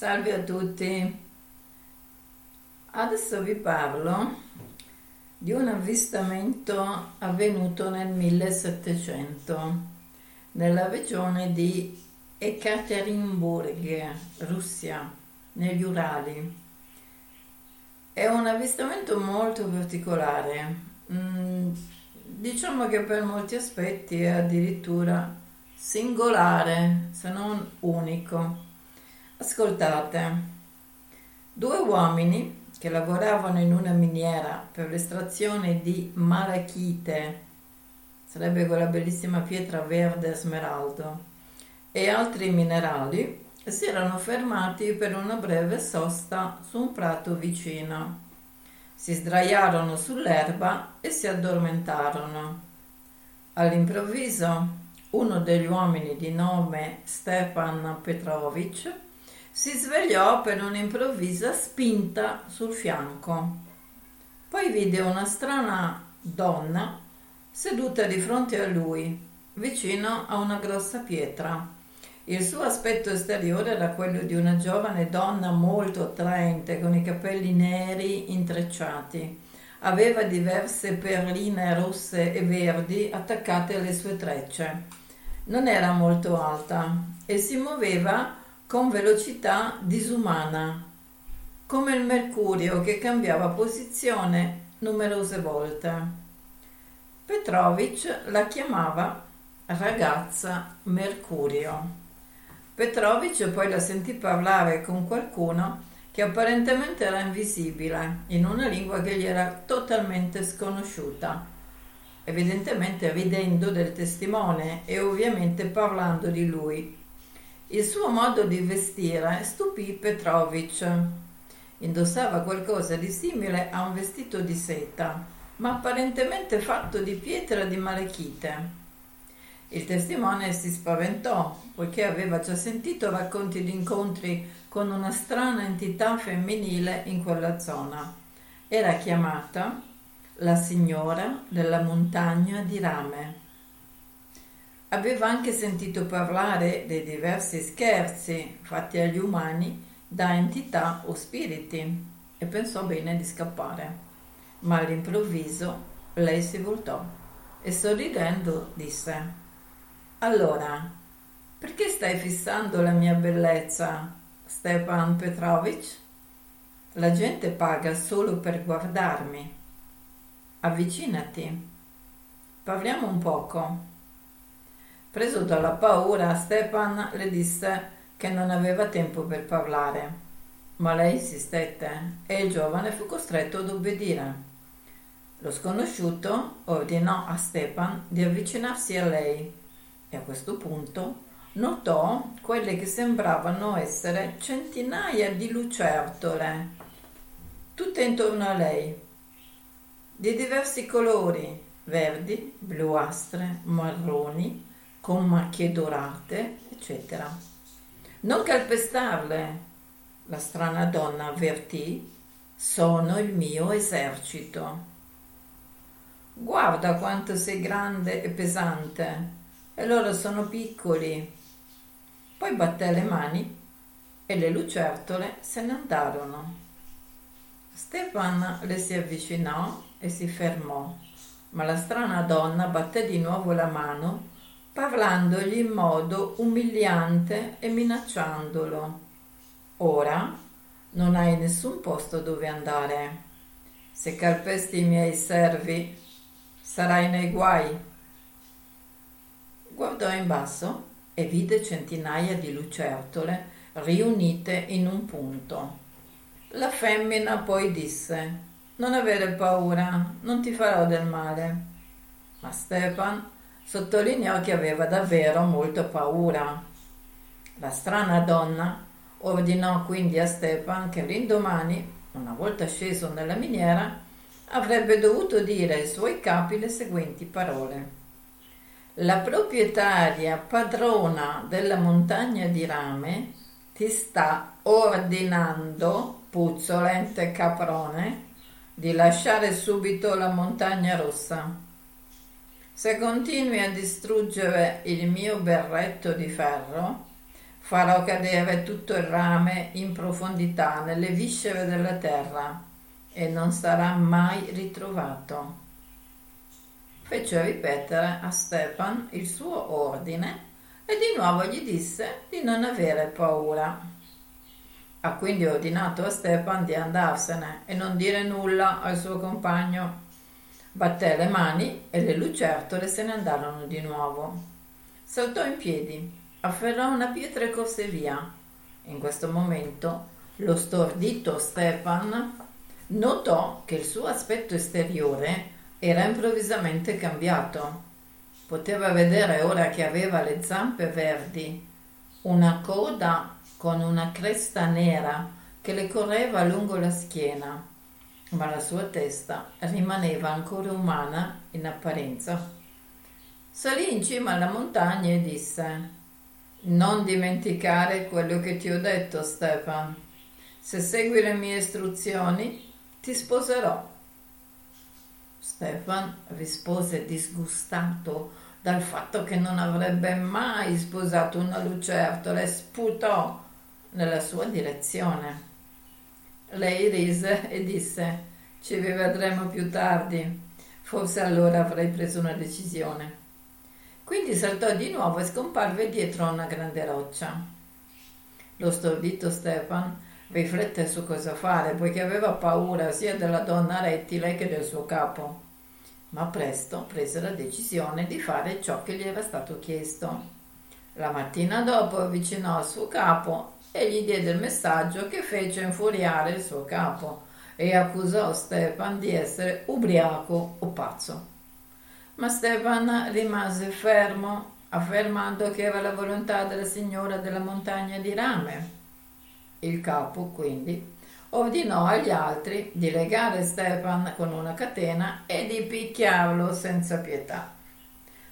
Salve a tutti. Adesso vi parlo di un avvistamento avvenuto nel 1700 nella regione di Ekaterinburg, Russia, negli Urali. È un avvistamento molto particolare, mm, diciamo che per molti aspetti è addirittura singolare, se non unico. Ascoltate, due uomini che lavoravano in una miniera per l'estrazione di malachite, sarebbe quella bellissima pietra verde smeraldo, e altri minerali, si erano fermati per una breve sosta su un prato vicino. Si sdraiarono sull'erba e si addormentarono. All'improvviso uno degli uomini di nome Stepan Petrovic si svegliò per un'improvvisa spinta sul fianco. Poi vide una strana donna seduta di fronte a lui, vicino a una grossa pietra. Il suo aspetto esteriore era quello di una giovane donna molto attraente, con i capelli neri intrecciati. Aveva diverse perline rosse e verdi attaccate alle sue trecce. Non era molto alta e si muoveva con velocità disumana, come il mercurio che cambiava posizione numerose volte. Petrovic la chiamava ragazza Mercurio. Petrovic poi la sentì parlare con qualcuno che apparentemente era invisibile, in una lingua che gli era totalmente sconosciuta, evidentemente ridendo del testimone e ovviamente parlando di lui il suo modo di vestire stupì Petrovic. Indossava qualcosa di simile a un vestito di seta, ma apparentemente fatto di pietra di malechite. Il testimone si spaventò, poiché aveva già sentito racconti di incontri con una strana entità femminile in quella zona. Era chiamata la signora della montagna di rame. Aveva anche sentito parlare dei diversi scherzi fatti agli umani da entità o spiriti e pensò bene di scappare. Ma all'improvviso lei si voltò e sorridendo disse Allora, perché stai fissando la mia bellezza, Stepan Petrovic? La gente paga solo per guardarmi. Avvicinati. Parliamo un poco. Preso dalla paura, Stepan le disse che non aveva tempo per parlare, ma lei insistette e il giovane fu costretto ad obbedire. Lo sconosciuto ordinò a Stepan di avvicinarsi a lei e a questo punto notò quelle che sembravano essere centinaia di lucertole, tutte intorno a lei, di diversi colori, verdi, bluastre, marroni, con macchie dorate, eccetera. Non calpestarle, la strana donna avvertì, sono il mio esercito. Guarda quanto sei grande e pesante, e loro sono piccoli. Poi batté le mani e le lucertole se ne andarono. Stepan le si avvicinò e si fermò, ma la strana donna batté di nuovo la mano parlandogli in modo umiliante e minacciandolo. Ora non hai nessun posto dove andare. Se calpesti i miei servi, sarai nei guai. Guardò in basso e vide centinaia di lucertole riunite in un punto. La femmina poi disse: Non avere paura, non ti farò del male. Ma Stepan sottolineò che aveva davvero molto paura. La strana donna ordinò quindi a Stepan che l'indomani, una volta sceso nella miniera, avrebbe dovuto dire ai suoi capi le seguenti parole. La proprietaria padrona della montagna di rame ti sta ordinando, puzzolente caprone, di lasciare subito la montagna rossa se continui a distruggere il mio berretto di ferro, farò cadere tutto il rame in profondità nelle viscere della terra e non sarà mai ritrovato. Fece ripetere a Stefan il suo ordine e di nuovo gli disse di non avere paura. Ha quindi ordinato a Stefan di andarsene e non dire nulla al suo compagno. Batté le mani e le lucertole se ne andarono di nuovo. Saltò in piedi, afferrò una pietra e corse via. In questo momento lo stordito Stefan notò che il suo aspetto esteriore era improvvisamente cambiato. Poteva vedere ora che aveva le zampe verdi, una coda con una cresta nera che le correva lungo la schiena, ma la sua testa rimaneva ancora umana in apparenza. Salì in cima alla montagna e disse Non dimenticare quello che ti ho detto, Stefan. Se segui le mie istruzioni, ti sposerò. Stefan rispose disgustato dal fatto che non avrebbe mai sposato una lucertola e sputò nella sua direzione. Lei rise e disse: Ci rivedremo più tardi. Forse allora avrei preso una decisione. Quindi saltò di nuovo e scomparve dietro a una grande roccia. Lo stordito Stefan riflette su cosa fare, poiché aveva paura sia della donna rettile che del suo capo. Ma presto prese la decisione di fare ciò che gli era stato chiesto. La mattina dopo avvicinò al suo capo e gli diede il messaggio che fece infuriare il suo capo e accusò Stefan di essere ubriaco o pazzo. Ma Stefan rimase fermo, affermando che era la volontà della signora della montagna di rame. Il capo, quindi, ordinò agli altri di legare Stefan con una catena e di picchiarlo senza pietà.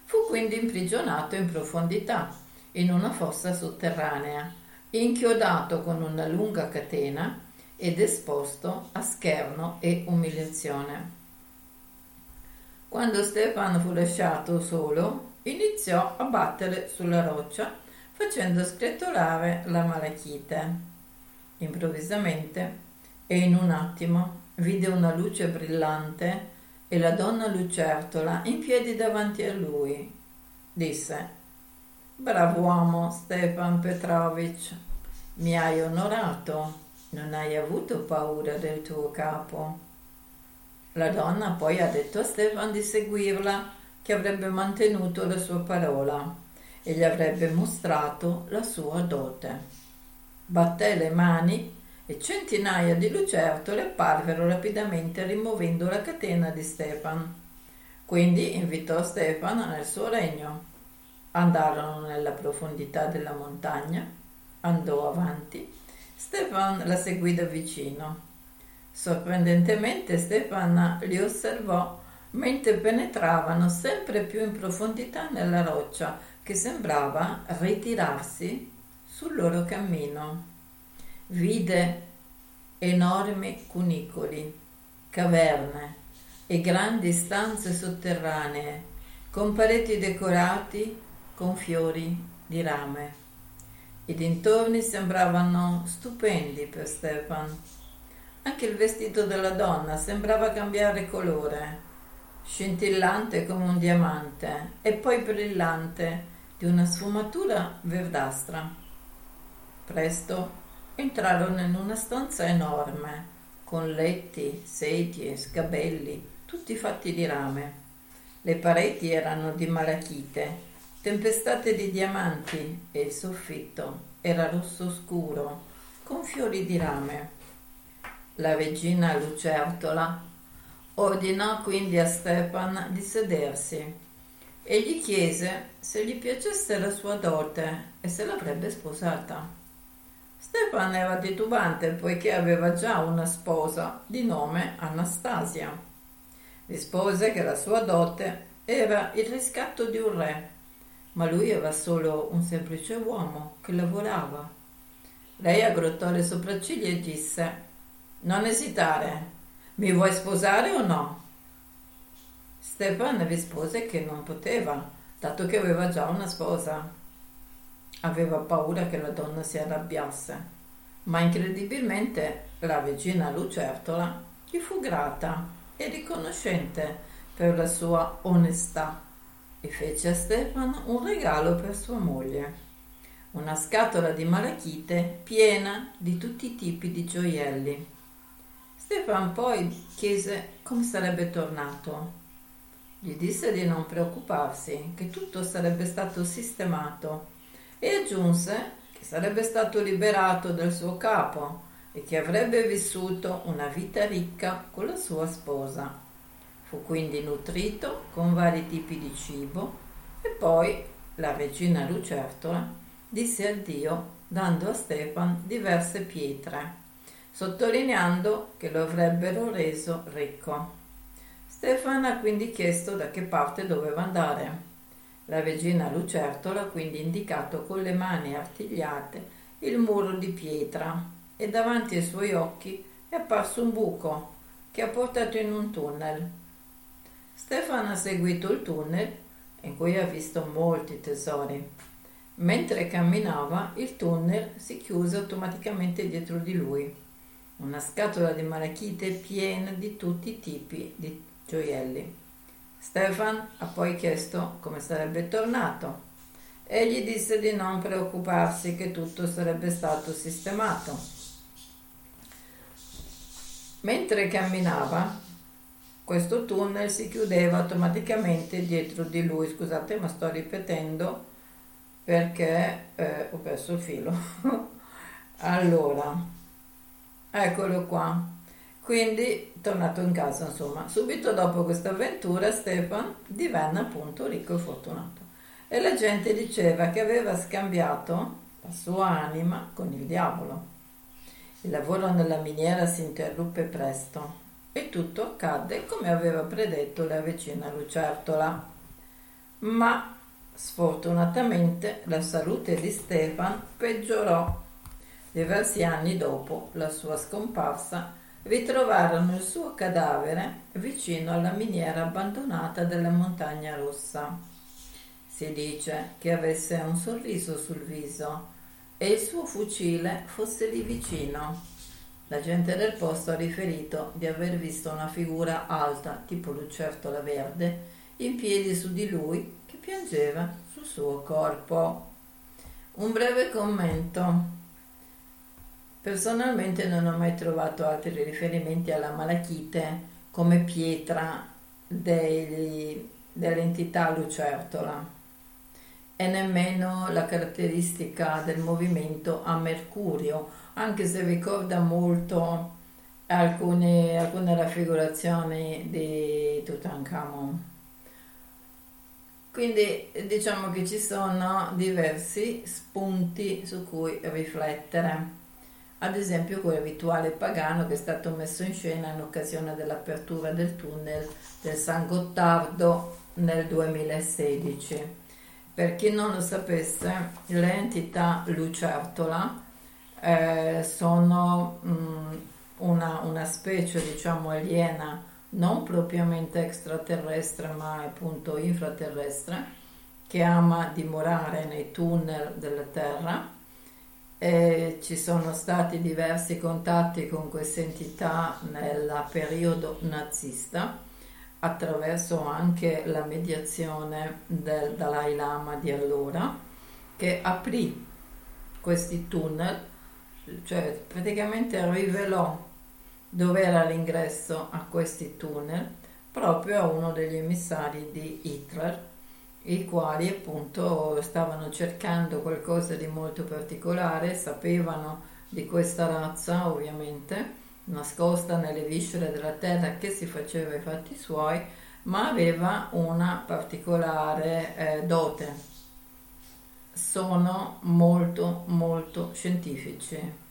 Fu quindi imprigionato in profondità, in una fossa sotterranea, inchiodato con una lunga catena ed esposto a scherno e umiliazione. Quando Stefano fu lasciato solo, iniziò a battere sulla roccia facendo scretolare la malachite. Improvvisamente e in un attimo vide una luce brillante e la donna lucertola in piedi davanti a lui. Disse Bravo uomo, Stepan Petrovich, mi hai onorato, non hai avuto paura del tuo capo. La donna poi ha detto a Stefan di seguirla, che avrebbe mantenuto la sua parola e gli avrebbe mostrato la sua dote. Batté le mani e centinaia di lucertole apparvero rapidamente rimuovendo la catena di Stefan. Quindi invitò Stefan nel suo regno. Andarono nella profondità della montagna, andò avanti, Stefan la seguì da vicino. Sorprendentemente Stefan li osservò mentre penetravano sempre più in profondità nella roccia che sembrava ritirarsi sul loro cammino. Vide enormi cunicoli, caverne e grandi stanze sotterranee con pareti decorati con fiori di rame. I dintorni sembravano stupendi per Stefan. Anche il vestito della donna sembrava cambiare colore, scintillante come un diamante e poi brillante di una sfumatura verdastra. Presto entrarono in una stanza enorme, con letti, sedie, scabelli, tutti fatti di rame. Le pareti erano di malachite tempestate di diamanti e il soffitto era rosso scuro con fiori di rame. La regina lucertola ordinò quindi a Stepan di sedersi e gli chiese se gli piacesse la sua dote e se l'avrebbe sposata. Stepan era titubante poiché aveva già una sposa di nome Anastasia. Rispose che la sua dote era il riscatto di un re ma lui era solo un semplice uomo che lavorava. Lei aggrottò le sopracciglia e disse: Non esitare, mi vuoi sposare o no? Stefan rispose che non poteva, dato che aveva già una sposa. aveva paura che la donna si arrabbiasse, ma incredibilmente la regina Lucertola gli fu grata e riconoscente per la sua onestà e fece a Stefano un regalo per sua moglie, una scatola di malachite piena di tutti i tipi di gioielli. Stefano poi chiese come sarebbe tornato. Gli disse di non preoccuparsi, che tutto sarebbe stato sistemato e aggiunse che sarebbe stato liberato dal suo capo e che avrebbe vissuto una vita ricca con la sua sposa. Fu quindi nutrito con vari tipi di cibo e poi la regina Lucertola disse addio dando a Stefan diverse pietre, sottolineando che lo avrebbero reso ricco. Stefan ha quindi chiesto da che parte doveva andare. La regina Lucertola ha quindi indicato con le mani artigliate il muro di pietra e davanti ai suoi occhi è apparso un buco che ha portato in un tunnel Stefano ha seguito il tunnel in cui ha visto molti tesori. Mentre camminava, il tunnel si chiuse automaticamente dietro di lui. Una scatola di malachite piena di tutti i tipi di gioielli. Stefan ha poi chiesto come sarebbe tornato. Egli disse di non preoccuparsi che tutto sarebbe stato sistemato. Mentre camminava, questo tunnel si chiudeva automaticamente dietro di lui. Scusate, ma sto ripetendo perché eh, ho perso il filo. allora, eccolo qua. Quindi, tornato in casa, insomma, subito dopo questa avventura, Stefan divenne appunto ricco e fortunato. E la gente diceva che aveva scambiato la sua anima con il diavolo. Il lavoro nella miniera si interruppe presto e tutto accadde come aveva predetto la vicina Lucertola. Ma sfortunatamente la salute di Stefan peggiorò. Diversi anni dopo la sua scomparsa ritrovarono il suo cadavere vicino alla miniera abbandonata della Montagna Rossa. Si dice che avesse un sorriso sul viso e il suo fucile fosse lì vicino. La gente del posto ha riferito di aver visto una figura alta, tipo lucertola verde, in piedi su di lui che piangeva sul suo corpo. Un breve commento. Personalmente non ho mai trovato altri riferimenti alla malachite come pietra degli, dell'entità lucertola e nemmeno la caratteristica del movimento a mercurio anche se ricorda molto alcune, alcune raffigurazioni di Tutankhamon. Quindi diciamo che ci sono diversi spunti su cui riflettere. Ad esempio quel rituale pagano che è stato messo in scena in occasione dell'apertura del tunnel del San Gottardo nel 2016. Per chi non lo sapesse, l'entità lucertola eh, sono mh, mm, una, una, specie diciamo aliena non propriamente extraterrestre ma appunto infraterrestre che ama dimorare nei tunnel della Terra. E ci sono stati diversi contatti con questa entità nel periodo nazista attraverso anche la mediazione del Dalai Lama di allora che aprì questi tunnel cioè praticamente rivelò dove era l'ingresso a questi tunnel proprio a uno degli emissari di Hitler, i quali appunto stavano cercando qualcosa di molto particolare, sapevano di questa razza ovviamente, nascosta nelle viscere della terra che si faceva i fatti suoi, ma aveva una particolare eh, dote sono molto molto scientifici.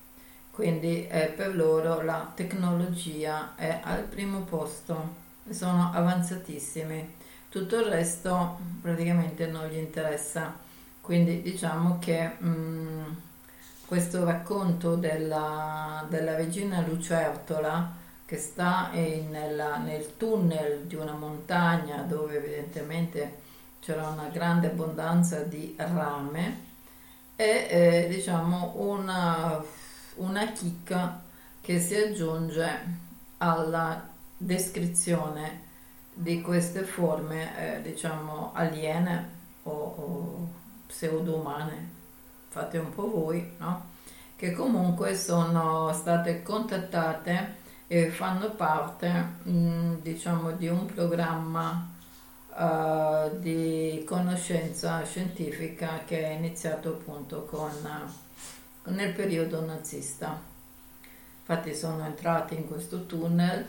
Quindi eh, per loro la tecnologia è al primo posto. Sono avanzatissimi. Tutto il resto praticamente non gli interessa. Quindi diciamo che mh, mm, questo racconto della, della regina lucertola che sta in, nella, nel tunnel di una montagna dove evidentemente c'era una grande abbondanza di rame è eh, diciamo una, una chicca che si aggiunge alla descrizione di queste forme eh, diciamo aliene o, o pseudo-umane fate un po' voi no? che comunque sono state contattate e fanno parte mh, mm, diciamo di un programma uh, di conoscenza scientifica che è iniziato appunto con, uh, nel periodo nazista. Infatti sono entrati in questo tunnel,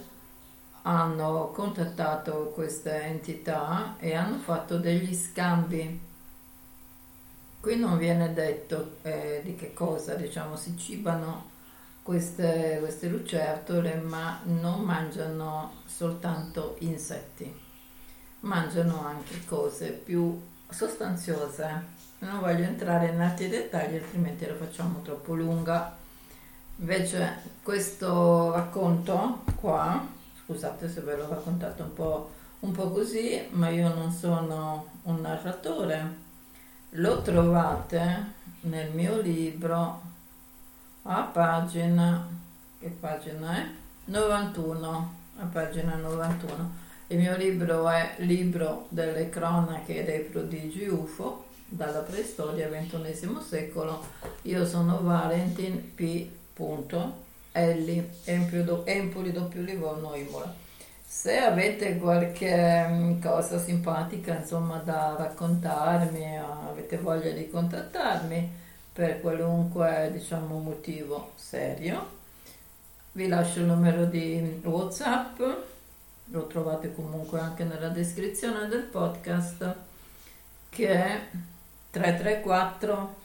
hanno contattato queste entità e hanno fatto degli scambi. Qui non viene detto eh, di che cosa, diciamo, si cibano queste, queste lucertole, ma non mangiano soltanto insetti mangiano anche cose più sostanziose. Non voglio entrare in altri dettagli, altrimenti la facciamo troppo lunga. Invece questo racconto qua, scusate se ve l'ho raccontato un po', un po' così, ma io non sono un narratore, lo trovate nel mio libro a pagina, che pagina è? 91, a pagina 91 il mio libro è Libro delle cronache dei prodigi UFO, dalla preistoria XXI secolo. Io sono Valentin P. Elli, Empoli doppio Livorno Imola. Se avete qualche mm, cosa simpatica insomma da raccontarmi, avete voglia di contattarmi per qualunque diciamo motivo serio, vi lascio il numero di WhatsApp lo trovate comunque anche nella descrizione del podcast, che è 334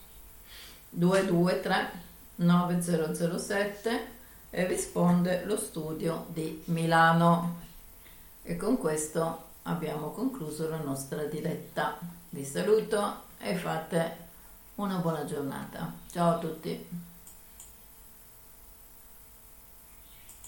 223 9007 e risponde lo studio di Milano. E con questo abbiamo concluso la nostra diretta. Vi saluto e fate una buona giornata. Ciao a tutti.